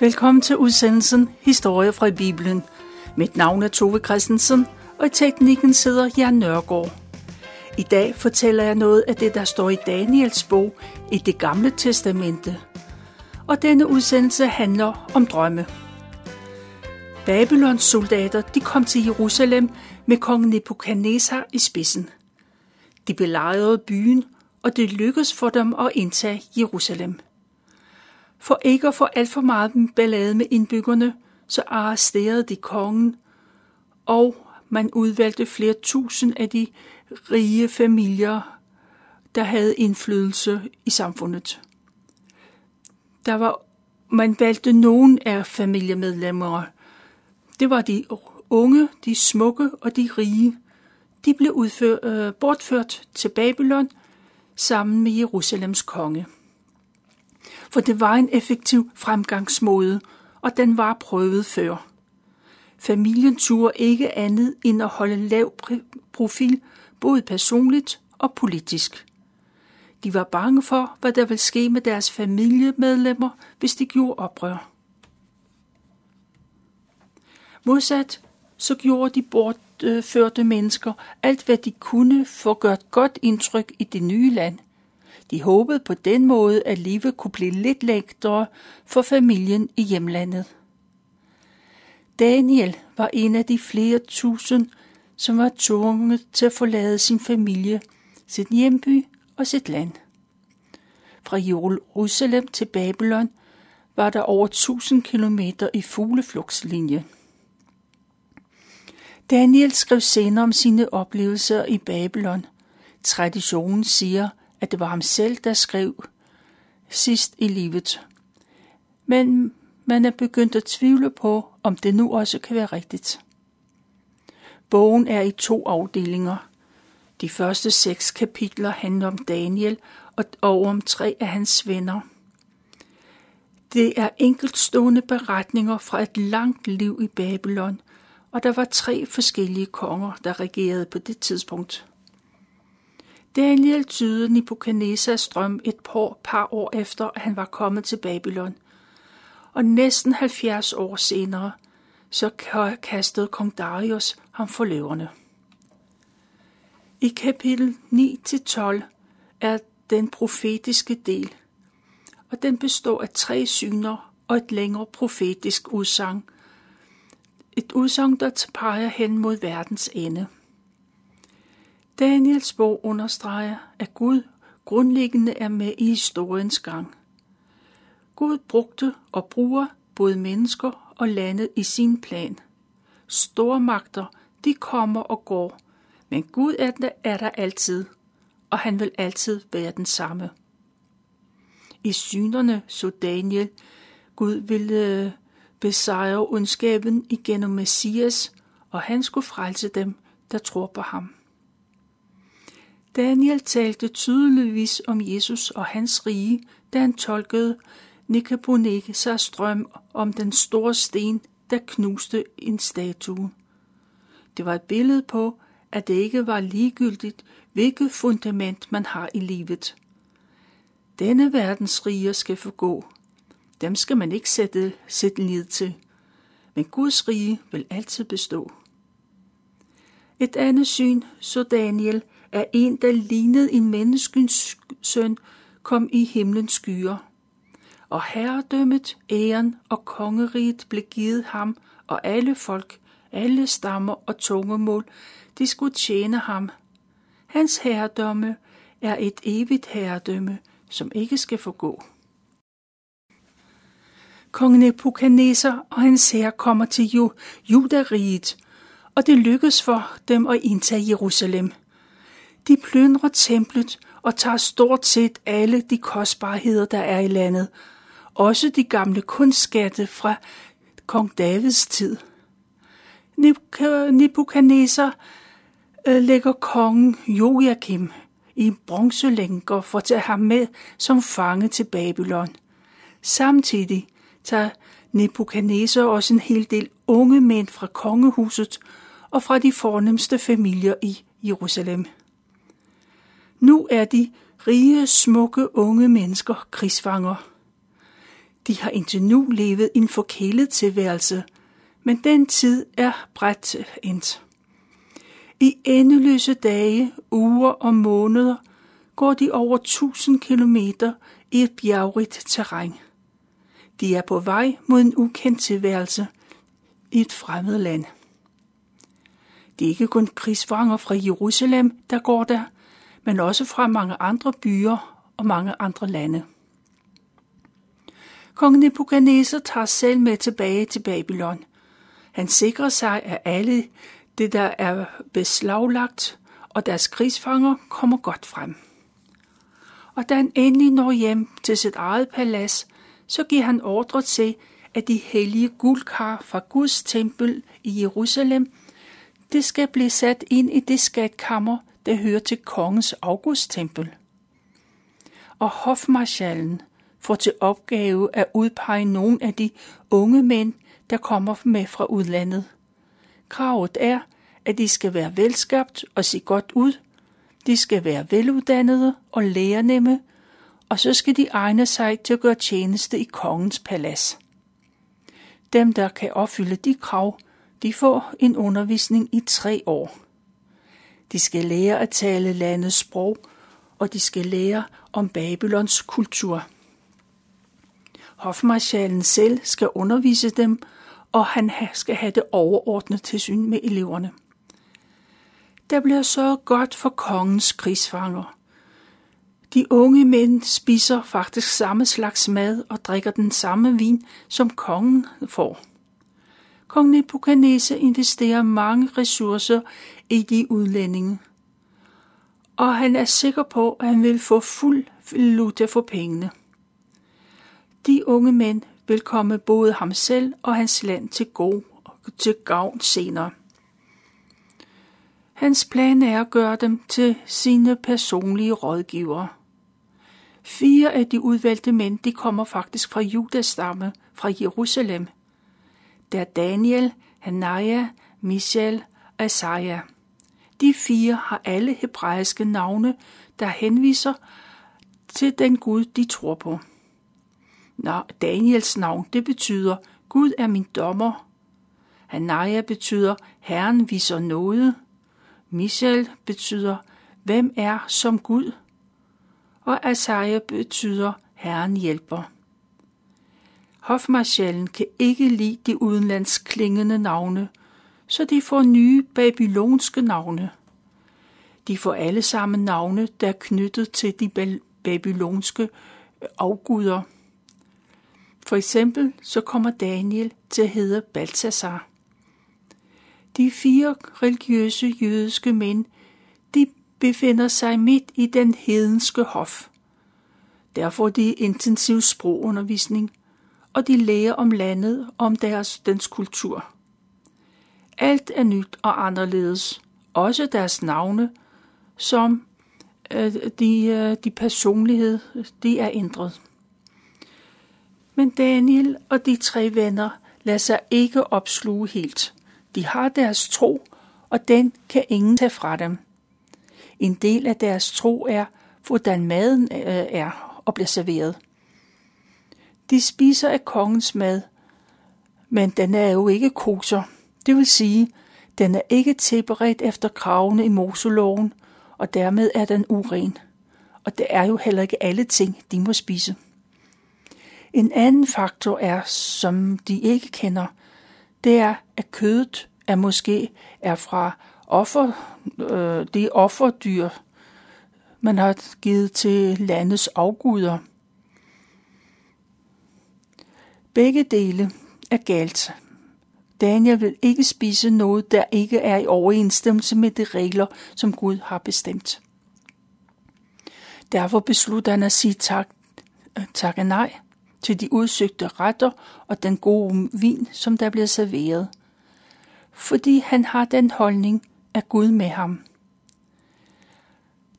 Velkommen til udsendelsen Historie fra Bibelen. Mit navn er Tove Christensen, og i teknikken sidder Jan Nørgaard. I dag fortæller jeg noget af det, der står i Daniels bog i det gamle testamente. Og denne udsendelse handler om drømme. Babylons soldater de kom til Jerusalem med kong Nebuchadnezzar i spidsen. De belejrede byen, og det lykkedes for dem at indtage Jerusalem. For ikke at få alt for meget ballade med indbyggerne, så arresterede de kongen, og man udvalgte flere tusind af de rige familier, der havde indflydelse i samfundet. Der var, man valgte nogen af familiemedlemmer. Det var de unge, de smukke og de rige. De blev udfør, øh, bortført til Babylon sammen med Jerusalems konge for det var en effektiv fremgangsmåde, og den var prøvet før. Familien turde ikke andet end at holde lav profil, både personligt og politisk. De var bange for, hvad der ville ske med deres familiemedlemmer, hvis de gjorde oprør. Modsat så gjorde de bortførte mennesker alt, hvad de kunne for at gøre et godt indtryk i det nye land – de håbede på den måde, at livet kunne blive lidt lettere for familien i hjemlandet. Daniel var en af de flere tusind, som var tvunget til at forlade sin familie, sit hjemby og sit land. Fra Jerusalem til Babylon var der over 1000 kilometer i fugleflugtslinje. Daniel skrev senere om sine oplevelser i Babylon. Traditionen siger, at det var ham selv, der skrev sidst i livet. Men man er begyndt at tvivle på, om det nu også kan være rigtigt. Bogen er i to afdelinger. De første seks kapitler handler om Daniel og om tre af hans venner. Det er enkeltstående beretninger fra et langt liv i Babylon, og der var tre forskellige konger, der regerede på det tidspunkt. Daniel tydede Nebuchadnezzars drøm et par, par år efter, at han var kommet til Babylon. Og næsten 70 år senere, så kastede kong Darius ham for løverne. I kapitel 9-12 er den profetiske del, og den består af tre syner og et længere profetisk udsagn. Et udsagn, der peger hen mod verdens ende. Daniels bog understreger, at Gud grundlæggende er med i historiens gang. Gud brugte og bruger både mennesker og landet i sin plan. Stormagter, de kommer og går, men Gud er der, er der altid, og han vil altid være den samme. I synerne så Daniel, Gud ville øh, besejre ondskaben igennem Messias, og han skulle frelse dem, der tror på ham. Daniel talte tydeligvis om Jesus og hans rige, da han tolkede Nebuchadnezzars drøm om den store sten, der knuste en statue. Det var et billede på, at det ikke var ligegyldigt, hvilket fundament man har i livet. Denne verdens riger skal forgå. Dem skal man ikke sætte, sit lid til. Men Guds rige vil altid bestå. Et andet syn så Daniel – at en, der lignede en menneskens søn, kom i himlens skyer. Og herredømmet, æren og kongeriget blev givet ham, og alle folk, alle stammer og tungemål, de skulle tjene ham. Hans herredømme er et evigt herredømme, som ikke skal forgå. Kong Nebuchadnezzar og hans herre kommer til Judariget, og det lykkes for dem at indtage Jerusalem. De plyndrer templet og tager stort set alle de kostbarheder, der er i landet, også de gamle kunstskatte fra kong Davids tid. Nebuchadnezzar øh, lægger kongen Joachim i bronzelænker for at tage ham med som fange til Babylon. Samtidig tager Nebuchadnezzar også en hel del unge mænd fra kongehuset og fra de fornemmeste familier i Jerusalem. Nu er de rige, smukke, unge mennesker krigsfanger. De har indtil nu levet en forkælet tilværelse, men den tid er bredt endt. I endeløse dage, uger og måneder går de over 1000 kilometer i et bjergrigt terræn. De er på vej mod en ukendt tilværelse i et fremmed land. Det er ikke kun krigsfanger fra Jerusalem, der går der, men også fra mange andre byer og mange andre lande. Kong Nebuchadnezzar tager selv med tilbage til Babylon. Han sikrer sig, at alle det, der er beslaglagt, og deres krigsfanger kommer godt frem. Og da han endelig når hjem til sit eget palads, så giver han ordre til, at de hellige guldkar fra Guds tempel i Jerusalem, det skal blive sat ind i det skatkammer, der hører til kongens augusttempel. Og hofmarschallen får til opgave at udpege nogle af de unge mænd, der kommer med fra udlandet. Kravet er, at de skal være velskabt og se godt ud. De skal være veluddannede og lærernemme, og så skal de egne sig til at gøre tjeneste i kongens palads. Dem, der kan opfylde de krav, de får en undervisning i tre år. De skal lære at tale landets sprog, og de skal lære om Babylons kultur. Hofmarschallen selv skal undervise dem, og han skal have det overordnet tilsyn med eleverne. Der bliver så godt for kongens krigsfanger. De unge mænd spiser faktisk samme slags mad og drikker den samme vin, som kongen får. Kong Nebuchadnezzar investerer mange ressourcer i de udlændinge, og han er sikker på, at han vil få fuld valuta for pengene. De unge mænd vil komme både ham selv og hans land til, god, til gavn senere. Hans plan er at gøre dem til sine personlige rådgivere. Fire af de udvalgte mænd, de kommer faktisk fra Judas stamme, fra Jerusalem. Der er Daniel, Hanaya, Michel og Isaiah. De fire har alle hebraiske navne, der henviser til den Gud, de tror på. Nå, Daniels navn, det betyder, Gud er min dommer. Hanaya betyder, Herren viser noget. Michel betyder, hvem er som Gud? Og Asaja betyder, Herren hjælper. Hofmarschallen kan ikke lide de udenlands klingende navne, så de får nye babylonske navne. De får alle sammen navne, der er knyttet til de babylonske øh, afguder. For eksempel så kommer Daniel til at hedde Balthasar. De fire religiøse jødiske mænd, de befinder sig midt i den hedenske hof. Der får de intensiv sprogundervisning, og de lærer om landet og om deres, dens kultur. Alt er nyt og anderledes, også deres navne, som øh, de, øh, de personlighed, de er ændret. Men Daniel og de tre venner lader sig ikke opsluge helt. De har deres tro, og den kan ingen tage fra dem. En del af deres tro er, hvordan maden øh, er og bliver serveret. De spiser af kongens mad, men den er jo ikke koser. Det vil sige, den er ikke tilberedt efter kravene i Moseloven, og dermed er den uren. Og det er jo heller ikke alle ting, de må spise. En anden faktor er, som de ikke kender, det er, at kødet er måske er fra offer, øh, det offerdyr, man har givet til landets afguder. Begge dele er galt. Daniel vil ikke spise noget, der ikke er i overensstemmelse med de regler, som Gud har bestemt. Derfor beslutter han at sige tak, øh, tak og nej til de udsøgte retter og den gode vin, som der bliver serveret. Fordi han har den holdning af Gud med ham.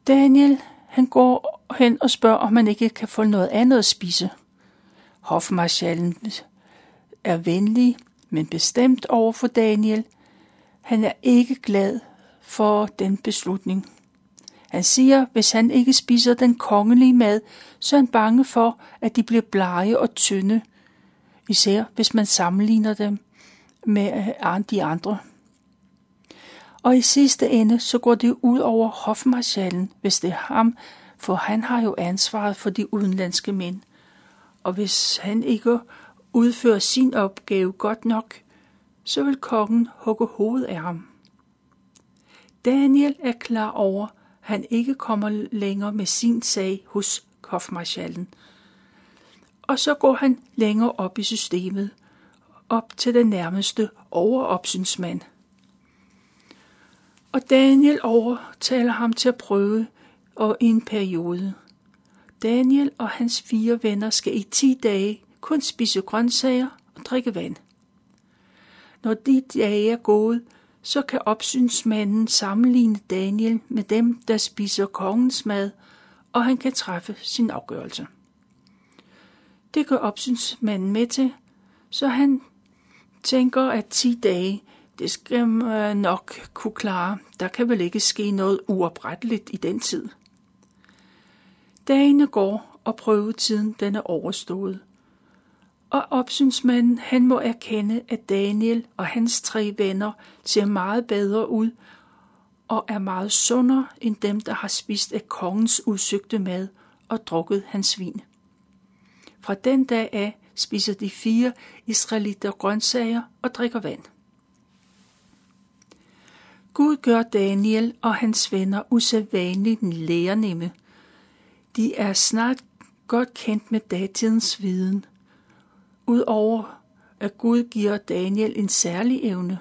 Daniel, han går hen og spørger, om man ikke kan få noget andet at spise. Hofmarschallen er venlig, men bestemt over for Daniel. Han er ikke glad for den beslutning. Han siger, hvis han ikke spiser den kongelige mad, så er han bange for, at de bliver blege og tynde, især hvis man sammenligner dem med eh, de andre. Og i sidste ende, så går det ud over hofmarschallen, hvis det er ham, for han har jo ansvaret for de udenlandske mænd. Og hvis han ikke udfører sin opgave godt nok, så vil kongen hugge hovedet af ham. Daniel er klar over, at han ikke kommer længere med sin sag hos hofmarschallen. Og så går han længere op i systemet, op til den nærmeste overopsynsmand. Og Daniel overtaler ham til at prøve og i en periode. Daniel og hans fire venner skal i 10 dage kun spise grøntsager og drikke vand. Når de dage er gået, så kan opsynsmanden sammenligne Daniel med dem, der spiser kongens mad, og han kan træffe sin afgørelse. Det gør opsynsmanden med til, så han tænker, at 10 dage, det skal man nok kunne klare. Der kan vel ikke ske noget uopretteligt i den tid. Dagene går, og prøvetiden den er overstået. Og opsynsmanden, han må erkende, at Daniel og hans tre venner ser meget bedre ud og er meget sundere end dem, der har spist af kongens udsøgte mad og drukket hans vin. Fra den dag af spiser de fire israelitter grøntsager og drikker vand. Gud gør Daniel og hans venner usædvanligt lærernemme. De er snart godt kendt med datidens viden. Udover at Gud giver Daniel en særlig evne,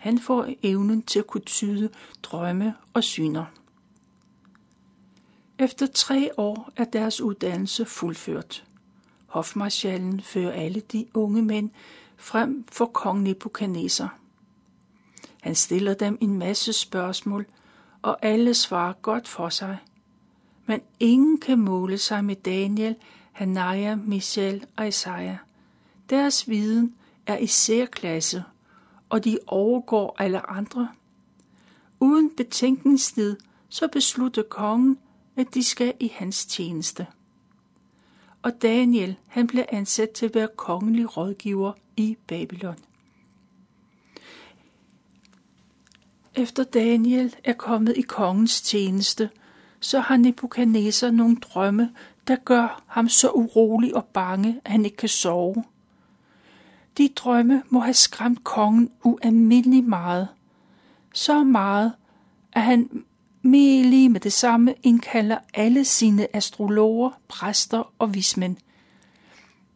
han får evnen til at kunne tyde drømme og syner. Efter tre år er deres uddannelse fuldført. Hofmarschallen fører alle de unge mænd frem for kong Nebuchadnezzar. Han stiller dem en masse spørgsmål, og alle svarer godt for sig. Men ingen kan måle sig med Daniel, Hanaya, Michel og Isaiah. Deres viden er i særklasse, og de overgår alle andre. Uden betænkningstid, så beslutter kongen, at de skal i hans tjeneste. Og Daniel, han blev ansat til at være kongelig rådgiver i Babylon. Efter Daniel er kommet i kongens tjeneste, så har Nebuchadnezzar nogle drømme, der gør ham så urolig og bange, at han ikke kan sove. De drømme må have skræmt kongen ualmindelig meget. Så meget, at han med lige med det samme indkalder alle sine astrologer, præster og vismænd.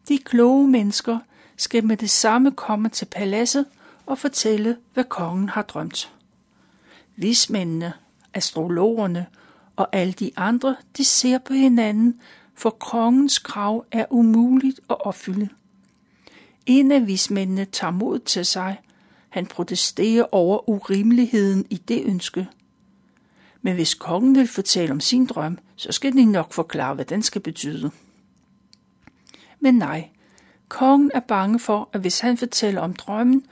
De kloge mennesker skal med det samme komme til paladset og fortælle, hvad kongen har drømt. Vismændene, astrologerne og alle de andre, de ser på hinanden, for kongens krav er umuligt at opfylde. En af vismændene tager mod til sig. Han protesterer over urimeligheden i det ønske. Men hvis kongen vil fortælle om sin drøm, så skal de nok forklare, hvad den skal betyde. Men nej, kongen er bange for, at hvis han fortæller om drømmen,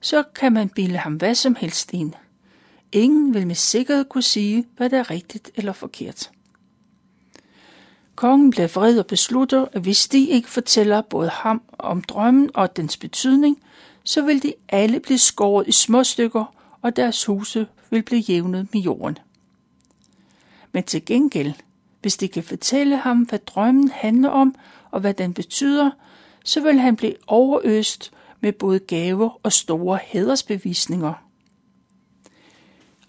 så kan man bilde ham hvad som helst ind. Ingen vil med sikkerhed kunne sige, hvad der er rigtigt eller forkert. Kongen bliver vred og beslutter, at hvis de ikke fortæller både ham om drømmen og dens betydning, så vil de alle blive skåret i små stykker, og deres huse vil blive jævnet med jorden. Men til gengæld, hvis de kan fortælle ham, hvad drømmen handler om og hvad den betyder, så vil han blive overøst med både gaver og store hædersbevisninger.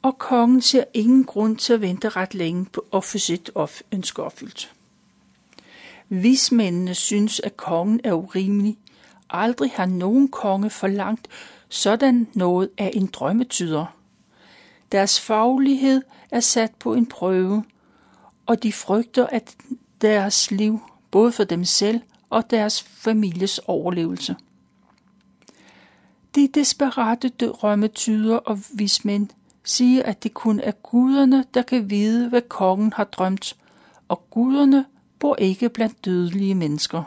Og kongen ser ingen grund til at vente ret længe på at få sit ønske opfyldt. Vismændene synes, at kongen er urimelig. Aldrig har nogen konge forlangt sådan noget af en drømmetyder. Deres faglighed er sat på en prøve, og de frygter, at deres liv, både for dem selv og deres families overlevelse. De desperate drømmetyder og vismænd sige, at det kun er guderne, der kan vide, hvad kongen har drømt, og guderne bor ikke blandt dødelige mennesker.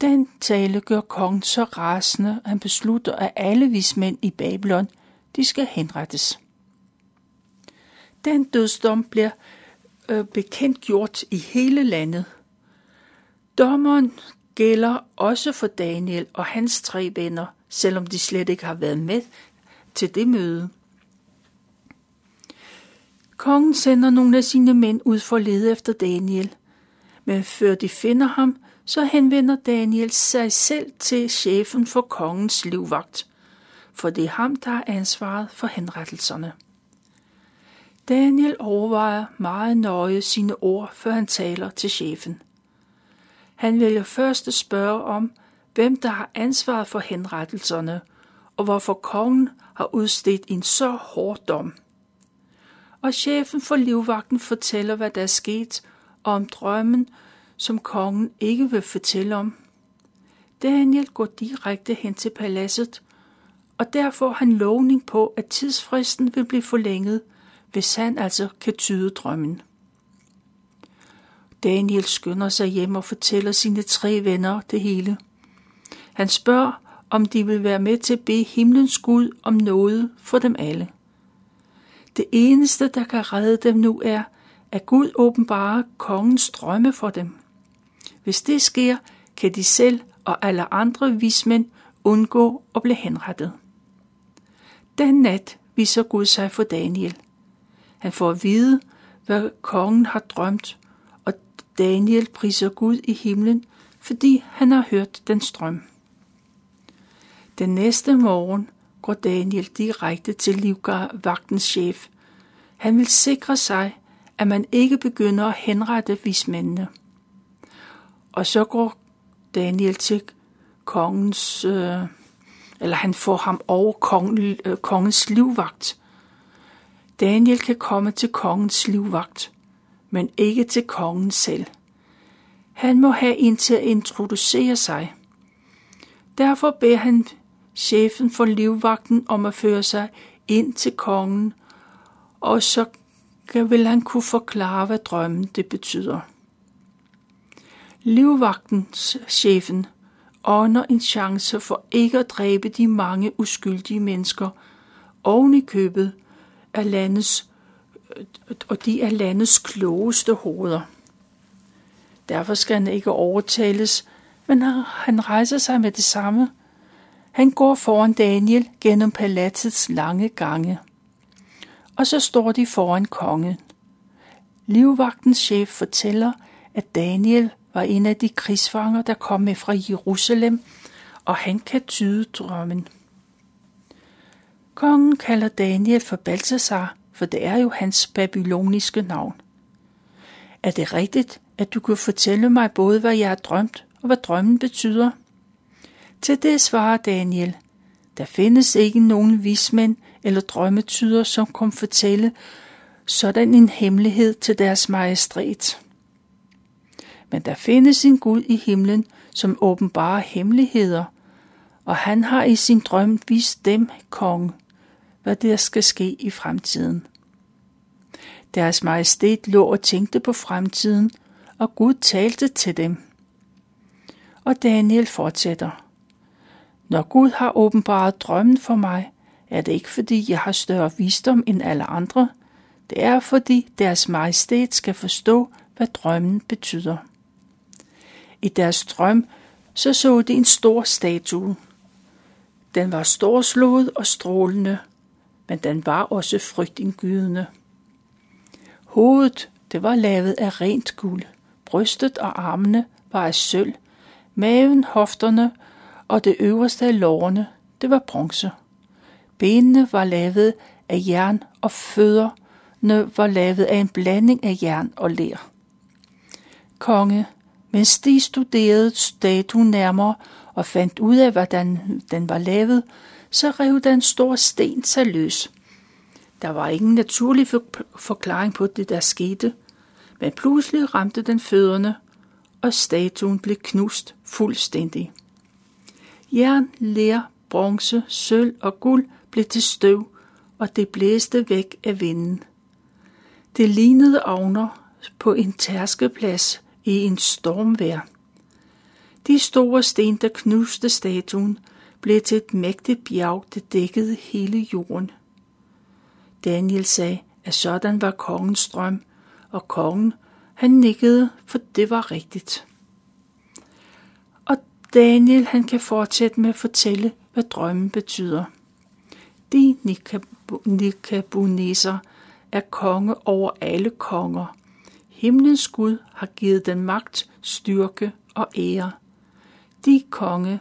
Den tale gør kongen så rasende, at han beslutter, at alle vismænd i Babylon, de skal henrettes. Den dødsdom bliver øh, bekendt gjort i hele landet. Dommeren gælder også for Daniel og hans tre venner, selvom de slet ikke har været med til det møde. Kongen sender nogle af sine mænd ud for at lede efter Daniel, men før de finder ham, så henvender Daniel sig selv til chefen for kongens livvagt, for det er ham, der har ansvaret for henrettelserne. Daniel overvejer meget nøje sine ord, før han taler til chefen. Han vælger først at spørge om, hvem der har ansvaret for henrettelserne, og hvorfor kongen har udstedt en så hård dom. Og chefen for livvagten fortæller, hvad der er sket, og om drømmen, som kongen ikke vil fortælle om. Daniel går direkte hen til paladset, og der får han lovning på, at tidsfristen vil blive forlænget, hvis han altså kan tyde drømmen. Daniel skynder sig hjem og fortæller sine tre venner det hele. Han spørger, om de vil være med til at bede himlens Gud om noget for dem alle. Det eneste, der kan redde dem nu er, at Gud åbenbarer kongens drømme for dem. Hvis det sker, kan de selv og alle andre vismænd undgå at blive henrettet. Den nat viser Gud sig for Daniel. Han får at vide, hvad kongen har drømt, og Daniel priser Gud i himlen, fordi han har hørt den strøm. Den næste morgen går Daniel direkte til livvagtens chef. Han vil sikre sig, at man ikke begynder at henrette vismændene. Og så går Daniel til kongens, øh, eller han får ham over kongen, øh, kongens livvagt. Daniel kan komme til kongens livvagt, men ikke til kongen selv. Han må have en til at introducere sig. Derfor beder han chefen for livvagten om at føre sig ind til kongen, og så vil han kunne forklare, hvad drømmen det betyder. Livvagtens chefen ånder en chance for ikke at dræbe de mange uskyldige mennesker oven i købet af landets, og de er landets klogeste hoveder. Derfor skal han ikke overtales, men han rejser sig med det samme. Han går foran Daniel gennem palatsets lange gange. Og så står de foran kongen. Livvagtens chef fortæller, at Daniel var en af de krigsfanger, der kom med fra Jerusalem, og han kan tyde drømmen. Kongen kalder Daniel for Balthasar, for det er jo hans babyloniske navn. Er det rigtigt, at du kan fortælle mig både, hvad jeg har drømt, og hvad drømmen betyder? Til det svarer Daniel, der findes ikke nogen vismænd eller drømmetyder, som kan fortælle sådan en hemmelighed til deres majestæt. Men der findes en Gud i himlen, som åbenbarer hemmeligheder, og han har i sin drøm vist dem, konge, hvad der skal ske i fremtiden. Deres majestæt lå og tænkte på fremtiden, og Gud talte til dem. Og Daniel fortsætter. Når Gud har åbenbaret drømmen for mig, er det ikke fordi jeg har større visdom end alle andre. Det er fordi deres majestæt skal forstå, hvad drømmen betyder. I deres drøm så så de en stor statue. Den var storslået og strålende, men den var også frygtindgydende. Hovedet, det var lavet af rent guld. Brystet og armene var af sølv. Maven, hofterne og det øverste af lårene, det var bronze. Benene var lavet af jern, og fødderne var lavet af en blanding af jern og ler. Konge, mens de studerede statuen nærmere og fandt ud af, hvordan den var lavet, så rev den stor sten sig løs. Der var ingen naturlig forklaring på det, der skete, men pludselig ramte den fødderne, og statuen blev knust fuldstændig. Jern, ler, bronze, sølv og guld blev til støv, og det blæste væk af vinden. Det lignede ovner på en tærskeplads i en stormvær. De store sten, der knuste statuen, blev til et mægtigt bjerg, der dækkede hele jorden. Daniel sagde, at sådan var kongens drøm, og kongen, han nikkede, for det var rigtigt. Daniel han kan fortsætte med at fortælle, hvad drømmen betyder. De Nikabuneser er konge over alle konger. Himlens Gud har givet den magt, styrke og ære. De konge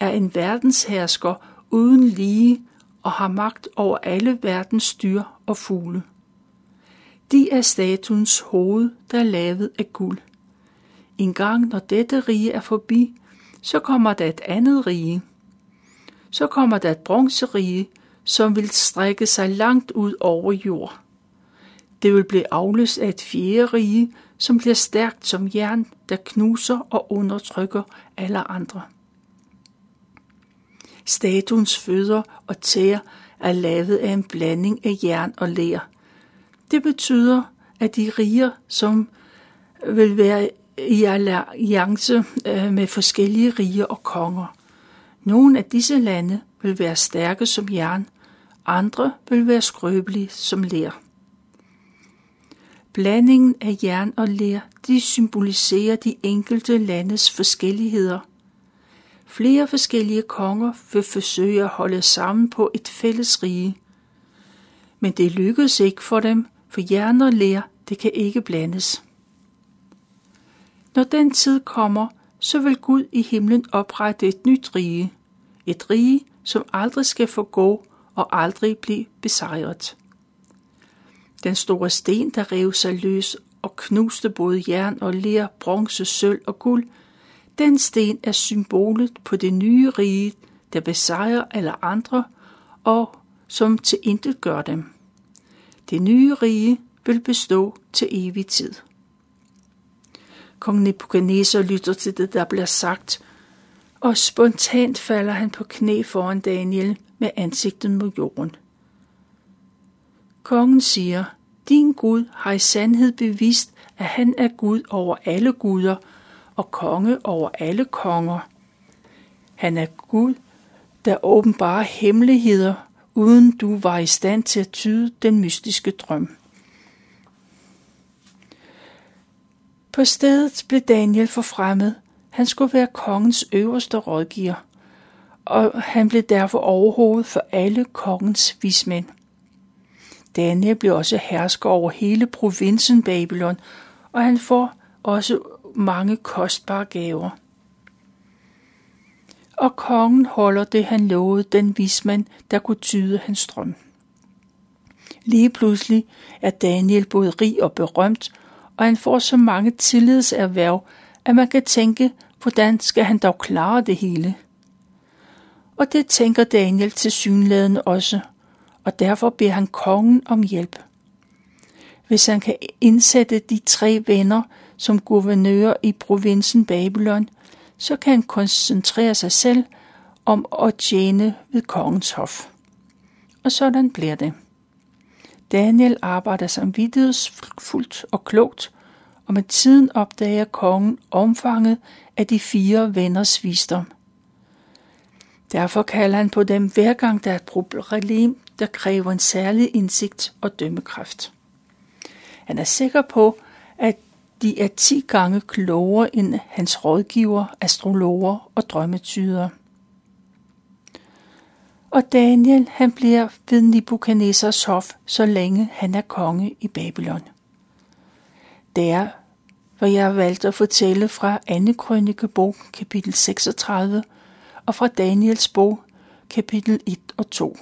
er en verdenshersker uden lige og har magt over alle verdens dyr og fugle. De er statuens hoved, der er lavet af guld. En gang når dette rige er forbi, så kommer der et andet rige. Så kommer der et bronzerige, som vil strække sig langt ud over jord. Det vil blive afløst af et fjerde rige, som bliver stærkt som jern, der knuser og undertrykker alle andre. Statuens fødder og tæer er lavet af en blanding af jern og ler. Det betyder, at de riger, som vil være i alliance øh, med forskellige riger og konger. Nogle af disse lande vil være stærke som jern, andre vil være skrøbelige som ler. Blandingen af jern og ler, de symboliserer de enkelte landes forskelligheder. Flere forskellige konger vil forsøge at holde sammen på et fælles rige. Men det lykkedes ikke for dem, for jern og ler, det kan ikke blandes. Når den tid kommer, så vil Gud i himlen oprette et nyt rige. Et rige, som aldrig skal forgå og aldrig blive besejret. Den store sten, der rev sig løs og knuste både jern og ler, bronze, sølv og guld, den sten er symbolet på det nye rige, der besejrer alle andre og som til intet gør dem. Det nye rige vil bestå til evig tid. Kong Nebuchadnezzar lytter til det, der bliver sagt, og spontant falder han på knæ foran Daniel med ansigtet mod jorden. Kongen siger, din Gud har i sandhed bevist, at han er Gud over alle guder og konge over alle konger. Han er Gud, der åbenbarer hemmeligheder, uden du var i stand til at tyde den mystiske drøm. På stedet blev Daniel forfremmet. Han skulle være kongens øverste rådgiver, og han blev derfor overhovedet for alle kongens vismænd. Daniel blev også hersker over hele provinsen Babylon, og han får også mange kostbare gaver. Og kongen holder det, han lovede den vismand, der kunne tyde hans drøm. Lige pludselig er Daniel både rig og berømt, og han får så mange tillidserhverv, at man kan tænke, hvordan skal han dog klare det hele? Og det tænker Daniel til synlæden også, og derfor beder han kongen om hjælp. Hvis han kan indsætte de tre venner som guvernører i provinsen Babylon, så kan han koncentrere sig selv om at tjene ved kongens hof. Og sådan bliver det. Daniel arbejder samvittighedsfuldt og klogt, og med tiden opdager kongen omfanget af de fire venners visdom. Derfor kalder han på dem hver gang der er et problem, der kræver en særlig indsigt og dømmekraft. Han er sikker på, at de er ti gange klogere end hans rådgiver, astrologer og drømmetyder. Og Daniel, han bliver ved Nebuchadnezzars hof, så længe han er konge i Babylon. Det er, hvad jeg har valgt at fortælle fra 2. Krønikebog, kapitel 36, og fra Daniels bog, kapitel 1 og 2.